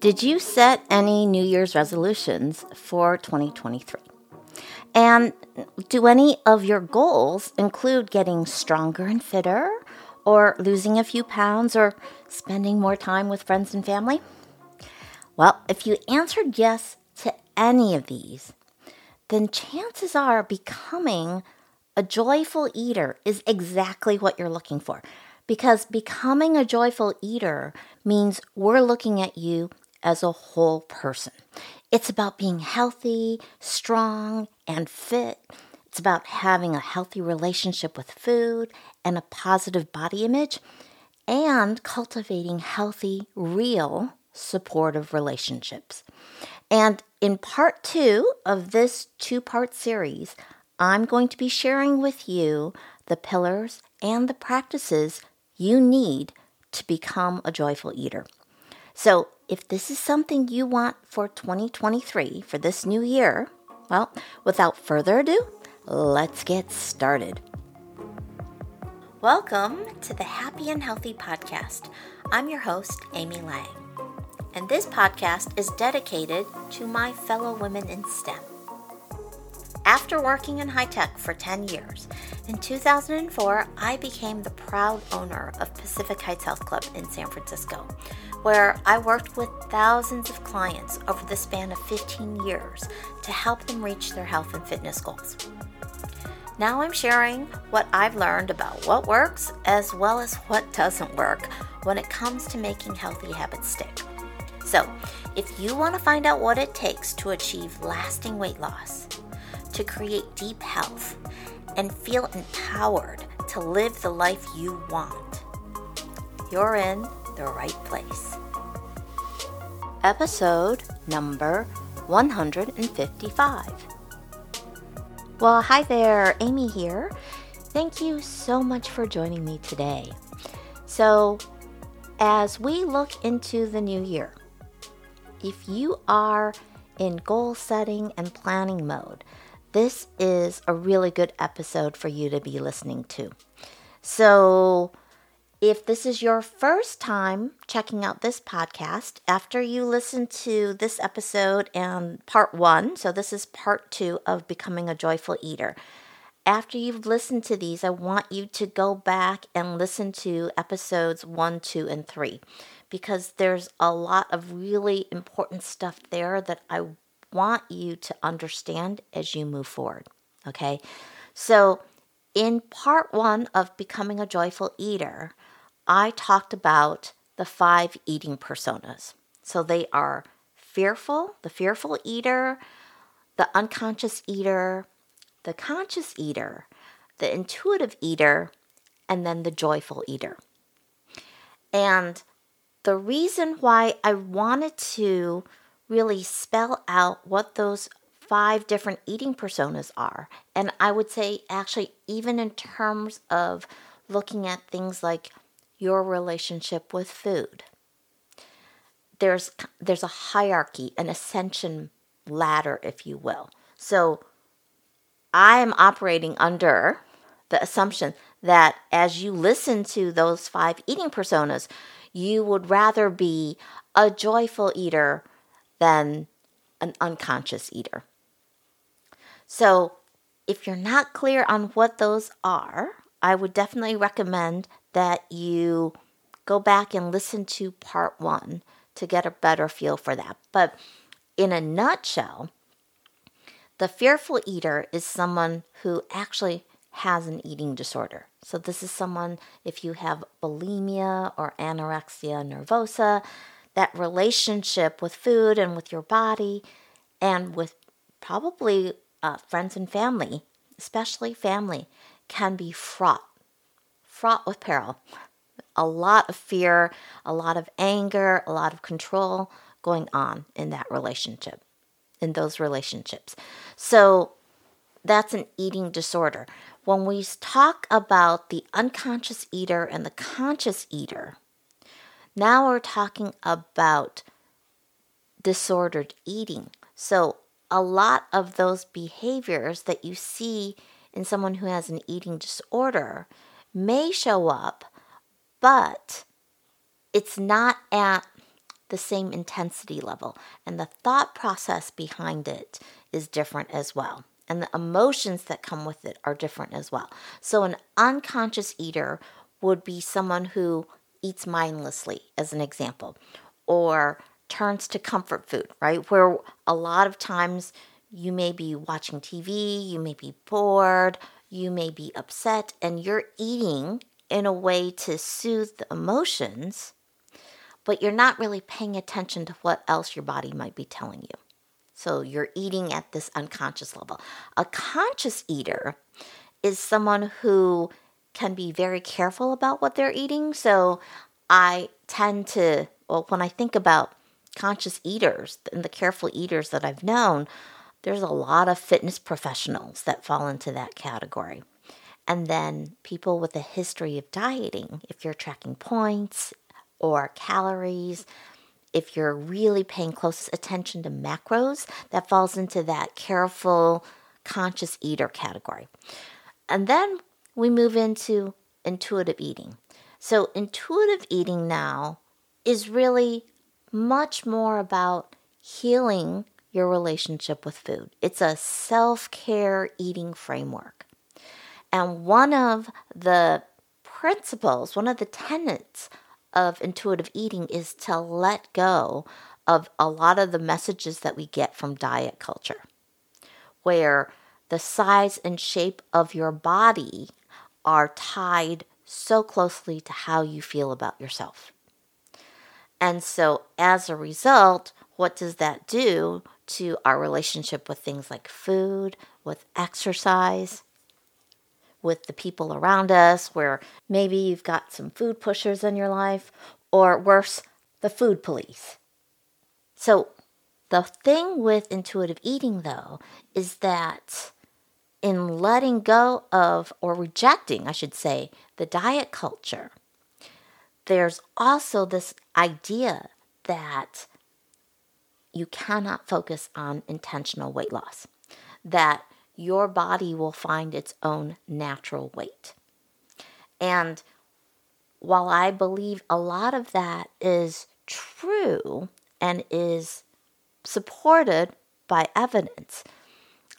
Did you set any New Year's resolutions for 2023? And do any of your goals include getting stronger and fitter, or losing a few pounds, or spending more time with friends and family? Well, if you answered yes to any of these, then chances are becoming a joyful eater is exactly what you're looking for. Because becoming a joyful eater means we're looking at you as a whole person. It's about being healthy, strong, and fit. It's about having a healthy relationship with food and a positive body image, and cultivating healthy, real, supportive relationships. And in part two of this two part series, I'm going to be sharing with you the pillars and the practices you need to become a joyful eater. So, if this is something you want for 2023, for this new year, well, without further ado, let's get started. Welcome to the Happy and Healthy Podcast. I'm your host, Amy Lang, and this podcast is dedicated to my fellow women in STEM. After working in high tech for 10 years, in 2004, I became the proud owner of Pacific Heights Health Club in San Francisco, where I worked with thousands of clients over the span of 15 years to help them reach their health and fitness goals. Now I'm sharing what I've learned about what works as well as what doesn't work when it comes to making healthy habits stick. So, if you want to find out what it takes to achieve lasting weight loss, to create deep health and feel empowered to live the life you want, you're in the right place. Episode number 155. Well, hi there, Amy here. Thank you so much for joining me today. So, as we look into the new year, if you are in goal setting and planning mode, this is a really good episode for you to be listening to. So, if this is your first time checking out this podcast, after you listen to this episode and part one, so this is part two of Becoming a Joyful Eater. After you've listened to these, I want you to go back and listen to episodes one, two, and three because there's a lot of really important stuff there that I want you to understand as you move forward. Okay. So, in part one of Becoming a Joyful Eater, I talked about the five eating personas. So, they are fearful, the fearful eater, the unconscious eater, the conscious eater, the intuitive eater, and then the joyful eater. And the reason why I wanted to really spell out what those five different eating personas are. And I would say, actually, even in terms of looking at things like your relationship with food, there's, there's a hierarchy, an ascension ladder, if you will. So I am operating under the assumption that as you listen to those five eating personas, you would rather be a joyful eater than an unconscious eater. So, if you're not clear on what those are, I would definitely recommend that you go back and listen to part one to get a better feel for that. But in a nutshell, the fearful eater is someone who actually has an eating disorder. So, this is someone, if you have bulimia or anorexia nervosa, that relationship with food and with your body and with probably uh, friends and family, especially family, can be fraught, fraught with peril. A lot of fear, a lot of anger, a lot of control going on in that relationship, in those relationships. So that's an eating disorder. When we talk about the unconscious eater and the conscious eater, now we're talking about disordered eating. So, a lot of those behaviors that you see in someone who has an eating disorder may show up, but it's not at the same intensity level, and the thought process behind it is different as well. And the emotions that come with it are different as well. So, an unconscious eater would be someone who eats mindlessly, as an example, or turns to comfort food, right? Where a lot of times you may be watching TV, you may be bored, you may be upset, and you're eating in a way to soothe the emotions, but you're not really paying attention to what else your body might be telling you. So you're eating at this unconscious level. A conscious eater is someone who can be very careful about what they're eating. So I tend to, well, when I think about conscious eaters and the careful eaters that I've known, there's a lot of fitness professionals that fall into that category. And then people with a history of dieting, if you're tracking points or calories, if you're really paying close attention to macros, that falls into that careful, conscious eater category. And then we move into intuitive eating. So, intuitive eating now is really much more about healing your relationship with food. It's a self care eating framework. And one of the principles, one of the tenets of intuitive eating is to let go of a lot of the messages that we get from diet culture, where the size and shape of your body are tied so closely to how you feel about yourself. And so, as a result, what does that do to our relationship with things like food, with exercise, with the people around us, where maybe you've got some food pushers in your life, or worse, the food police? So, the thing with intuitive eating, though, is that in letting go of, or rejecting, I should say, the diet culture, there's also this idea that you cannot focus on intentional weight loss, that your body will find its own natural weight. And while I believe a lot of that is true and is supported by evidence,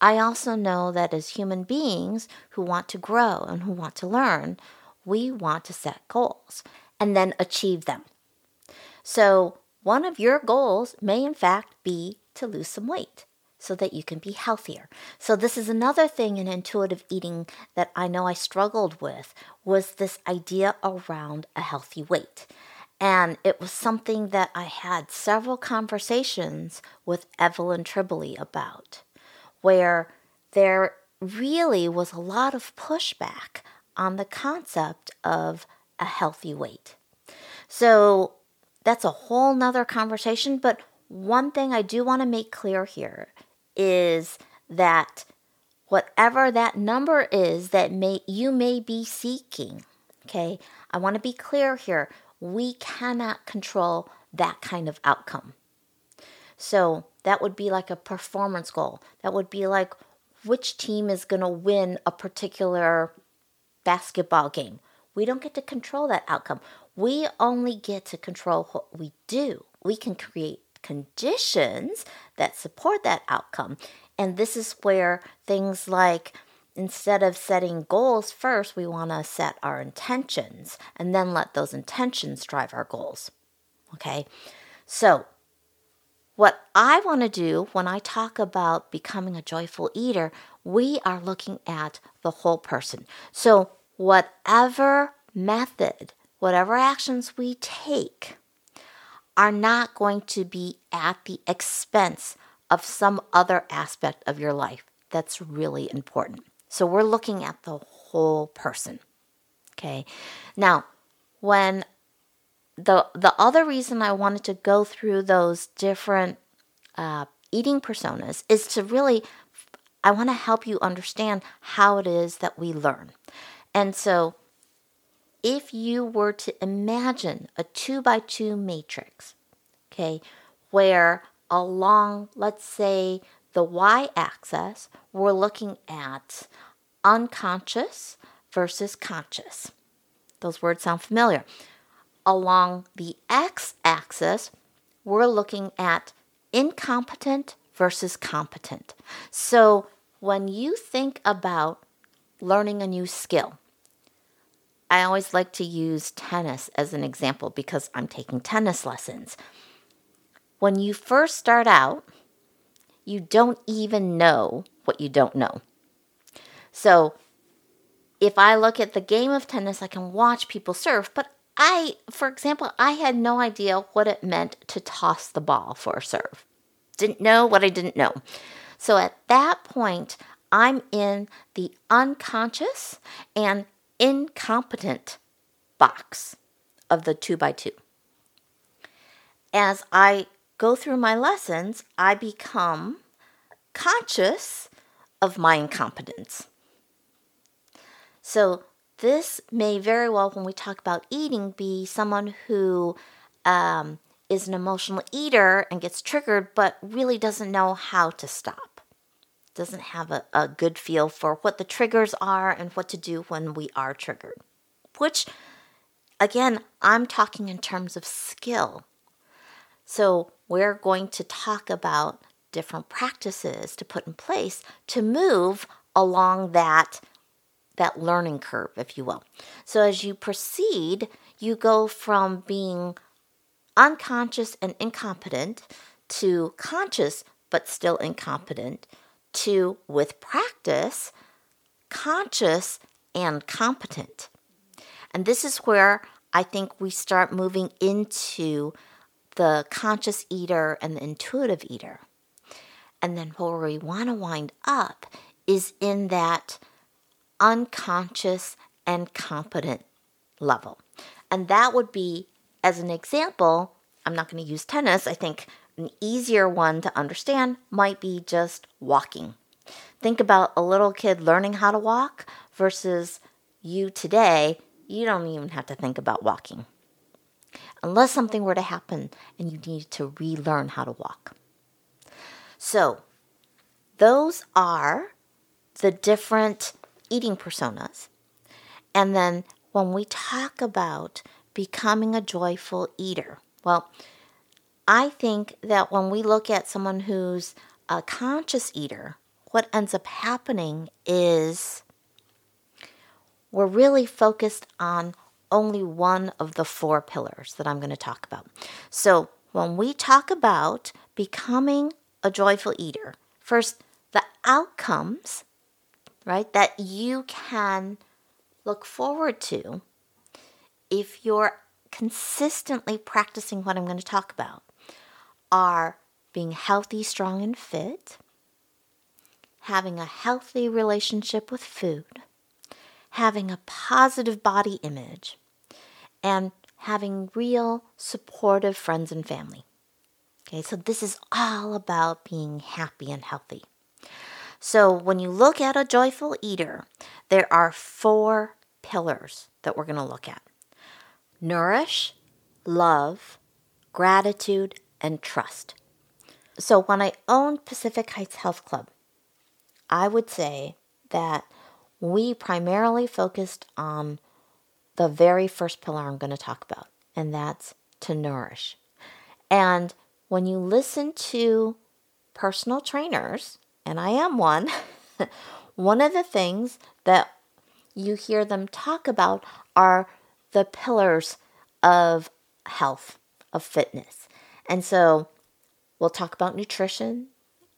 I also know that as human beings who want to grow and who want to learn, we want to set goals and then achieve them. So, one of your goals may, in fact, be to lose some weight so that you can be healthier. So this is another thing in intuitive eating that I know I struggled with was this idea around a healthy weight. And it was something that I had several conversations with Evelyn Tribole about, where there really was a lot of pushback on the concept of a healthy weight. So that's a whole nother conversation. But one thing I do want to make clear here is that whatever that number is that may you may be seeking, okay, I want to be clear here. We cannot control that kind of outcome. So that would be like a performance goal. That would be like which team is going to win a particular basketball game. We don't get to control that outcome. We only get to control what we do. We can create conditions that support that outcome. And this is where things like instead of setting goals first, we want to set our intentions and then let those intentions drive our goals. Okay? So, what I want to do when I talk about becoming a joyful eater, we are looking at the whole person. So, whatever method, whatever actions we take, are not going to be at the expense of some other aspect of your life that's really important. So we're looking at the whole person. Okay. Now, when the the other reason I wanted to go through those different uh, eating personas is to really I want to help you understand how it is that we learn. And so, if you were to imagine a two by two matrix, okay, where along, let's say, the y axis, we're looking at unconscious versus conscious. Those words sound familiar. Along the x axis, we're looking at incompetent versus competent. So when you think about learning a new skill, I always like to use tennis as an example because I'm taking tennis lessons. When you first start out, you don't even know what you don't know. So, if I look at the game of tennis, I can watch people serve, but I, for example, I had no idea what it meant to toss the ball for a serve. Didn't know what I didn't know. So at that point, I'm in the unconscious and incompetent box of the two by two. As I go through my lessons, I become conscious of my incompetence. So, this may very well, when we talk about eating, be someone who um, is an emotional eater and gets triggered, but really doesn't know how to stop. Doesn't have a, a good feel for what the triggers are and what to do when we are triggered. Which, again, I'm talking in terms of skill. So, we're going to talk about different practices to put in place to move along that that learning curve if you will. So as you proceed you go from being unconscious and incompetent to conscious but still incompetent to with practice conscious and competent. And this is where i think we start moving into the conscious eater and the intuitive eater. And then where we want to wind up is in that unconscious and competent level. And that would be, as an example, I'm not going to use tennis. I think an easier one to understand might be just walking. Think about a little kid learning how to walk versus you today. You don't even have to think about walking. Unless something were to happen and you need to relearn how to walk. So, those are the different eating personas. And then when we talk about becoming a joyful eater, well, I think that when we look at someone who's a conscious eater, what ends up happening is we're really focused on only one of the four pillars that I'm going to talk about. So, when we talk about becoming a joyful eater, first, the outcomes, right, that you can look forward to if you're consistently practicing what I'm going to talk about are being healthy, strong, and fit, having a healthy relationship with food, having a positive body image, and having real supportive friends and family. Okay, so this is all about being happy and healthy. So when you look at a joyful eater, there are four pillars that we're going to look at nourish, love, gratitude, and trust. So when I owned Pacific Heights Health Club, I would say that we primarily focused on the very first pillar I'm going to talk about, and that's to nourish. And when you listen to personal trainers, and I am one, one of the things that you hear them talk about are the pillars of health, of fitness. And so we'll talk about nutrition,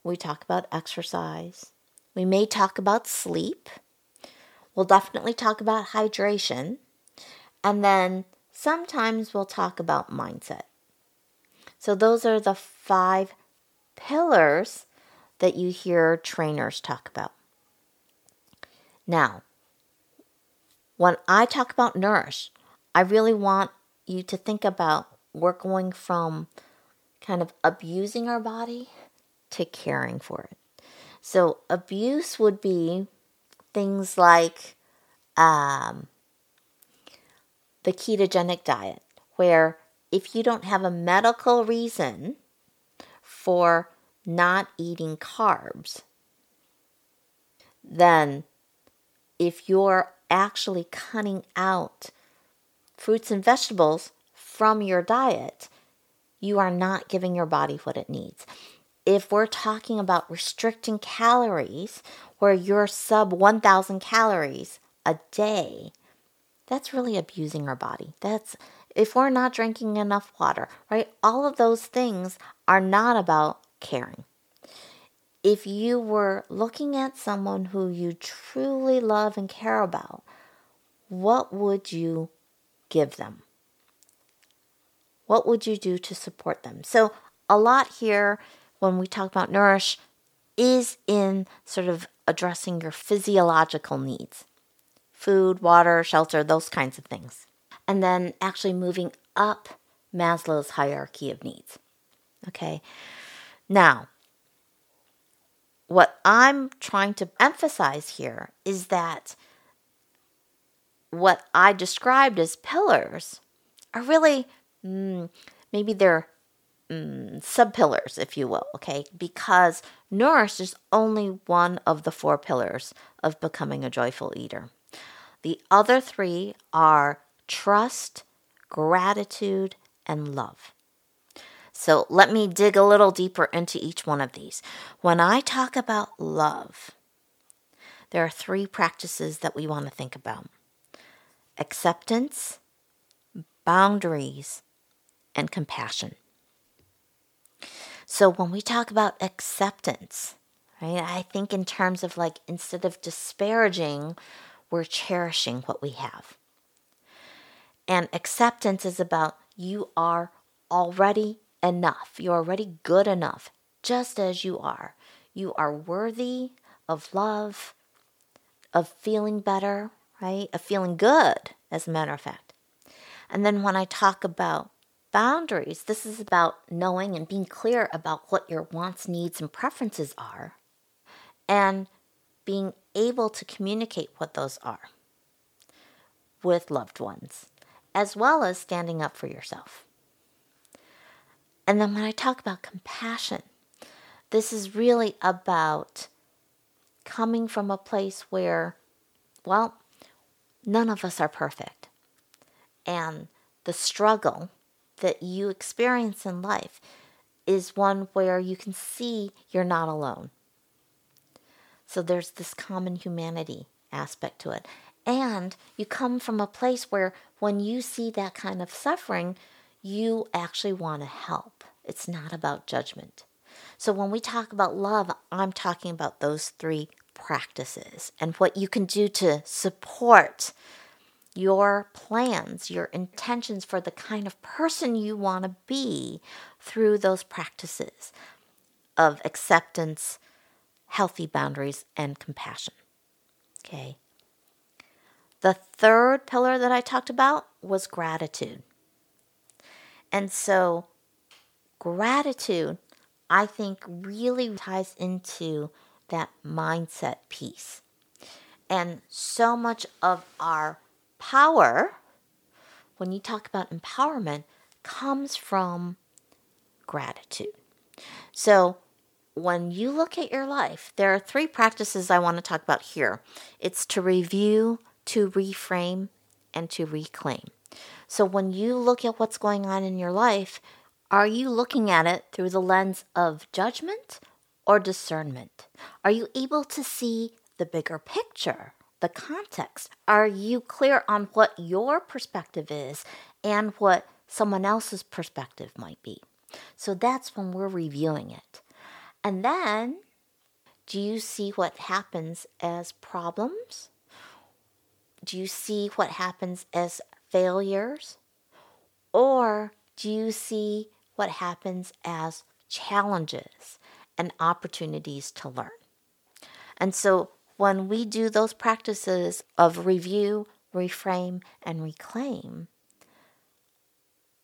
we talk about exercise, we may talk about sleep, we'll definitely talk about hydration, and then sometimes we'll talk about mindset. So, those are the five pillars that you hear trainers talk about. Now, when I talk about nourish, I really want you to think about we're going from kind of abusing our body to caring for it. So, abuse would be things like um, the ketogenic diet, where if you don't have a medical reason for not eating carbs, then if you're actually cutting out fruits and vegetables from your diet, you are not giving your body what it needs. If we're talking about restricting calories, where you're sub 1,000 calories a day, that's really abusing our body. That's if we're not drinking enough water, right? All of those things are not about caring. If you were looking at someone who you truly love and care about, what would you give them? What would you do to support them? So, a lot here when we talk about nourish is in sort of addressing your physiological needs food, water, shelter, those kinds of things. And then actually moving up Maslow's hierarchy of needs. Okay. Now, what I'm trying to emphasize here is that what I described as pillars are really mm, maybe they're mm, sub pillars, if you will, okay? Because nourish is only one of the four pillars of becoming a joyful eater. The other three are trust, gratitude, and love. So let me dig a little deeper into each one of these. When I talk about love, there are three practices that we want to think about acceptance, boundaries, and compassion. So when we talk about acceptance, right, I think in terms of like instead of disparaging, we're cherishing what we have. And acceptance is about you are already enough. You're already good enough, just as you are. You are worthy of love, of feeling better, right? Of feeling good, as a matter of fact. And then when I talk about boundaries, this is about knowing and being clear about what your wants, needs, and preferences are, and being able to communicate what those are with loved ones, as well as standing up for yourself. And then when I talk about compassion, this is really about coming from a place where, well, none of us are perfect. And the struggle that you experience in life is one where you can see you're not alone. So there's this common humanity aspect to it. And you come from a place where when you see that kind of suffering, you actually want to help. It's not about judgment. So when we talk about love, I'm talking about those three practices and what you can do to support your plans, your intentions for the kind of person you want to be through those practices of acceptance, healthy boundaries, and compassion. Okay. The third pillar that I talked about was gratitude. And so, gratitude, I think, really ties into that mindset piece. And so much of our power, when you talk about empowerment, comes from gratitude. So, when you look at your life, there are three practices I want to talk about here it's to review, to reframe, and to reclaim. So when you look at what's going on in your life, are you looking at it through the lens of judgment or discernment? Are you able to see the bigger picture, the context? Are you clear on what your perspective is and what someone else's perspective might be? So that's when we're reviewing it. And then, do you see what happens as problems? Do you see what happens as failures? Or do you see what happens as challenges and opportunities to learn? And so when we do those practices of review, reframe, and reclaim,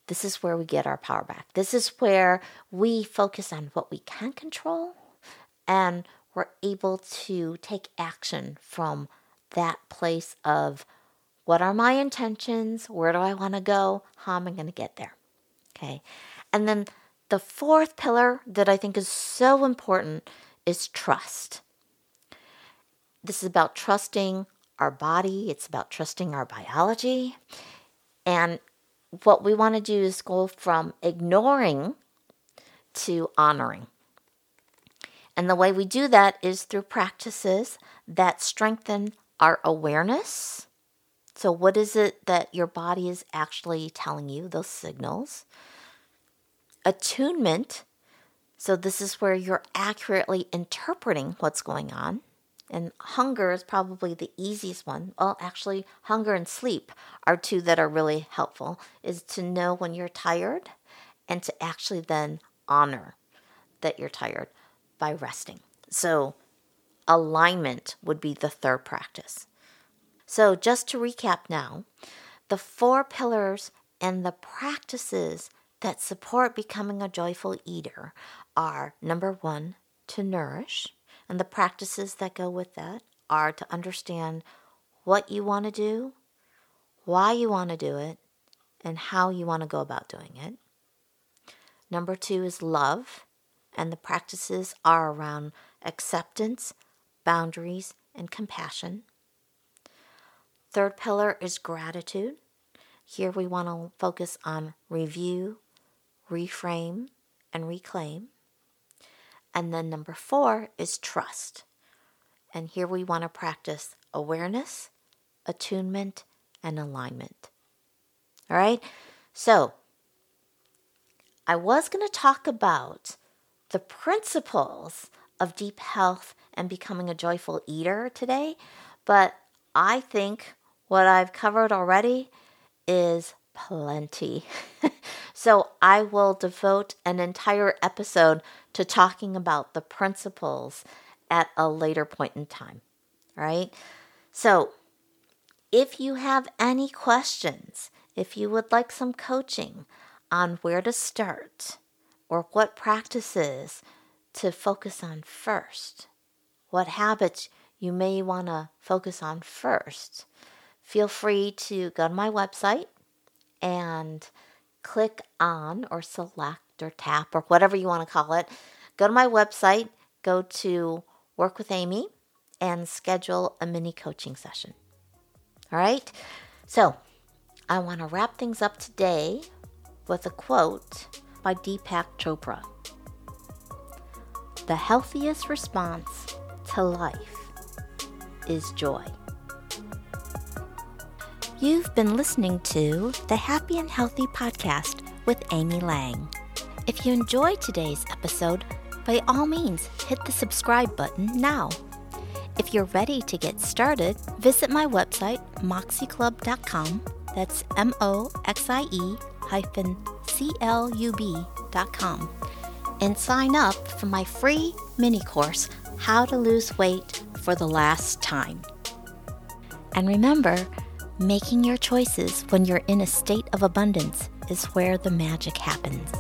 this is where we get our power back. This is where we focus on what we can control and we're able to take action from that place of what are my intentions? Where do I want to go? How am I going to get there? Okay. And then the fourth pillar that I think is so important is trust. This is about trusting our body, it's about trusting our biology. And what we want to do is go from ignoring to honoring. And the way we do that is through practices that strengthen our awareness. So, what is it that your body is actually telling you, those signals? Attunement. So, this is where you're accurately interpreting what's going on. And hunger is probably the easiest one. Well, actually, hunger and sleep are two that are really helpful, is to know when you're tired and to actually then honor that you're tired by resting. So, alignment would be the third practice. So, just to recap now, the four pillars and the practices that support becoming a joyful eater are number one, to nourish, and the practices that go with that are to understand what you want to do, why you want to do it, and how you want to go about doing it. Number two is love, and the practices are around acceptance, boundaries, and compassion. Third pillar is gratitude. Here we want to focus on review, reframe, and reclaim. And then number four is trust. And here we want to practice awareness, attunement, and alignment. All right? So, I was going to talk about the principles of deep health and becoming a joyful eater today, but I think what I've covered already is plenty. so I will devote an entire episode to talking about the principles at a later point in time. Right? So if you have any questions, if you would like some coaching on where to start or what practices to focus on first, what habits you may want to focus on first, feel free to go to my website and click on or select or tap or whatever you want to call it. Go to my website, go to Work with Amy, and schedule a mini coaching session. All right? So, I want to wrap things up today with a quote by Deepak Chopra. The healthiest response to life is joy. You've been listening to the Happy and Healthy Podcast with Amy Lang. If you enjoyed today's episode, by all means, hit the subscribe button now. If you're ready to get started, visit my website, moxieclub.com. That's M O X I E hyphen C L U B.com. And sign up for my free mini course, How to Lose Weight for the Last Time. And remember, Making your choices when you're in a state of abundance is where the magic happens.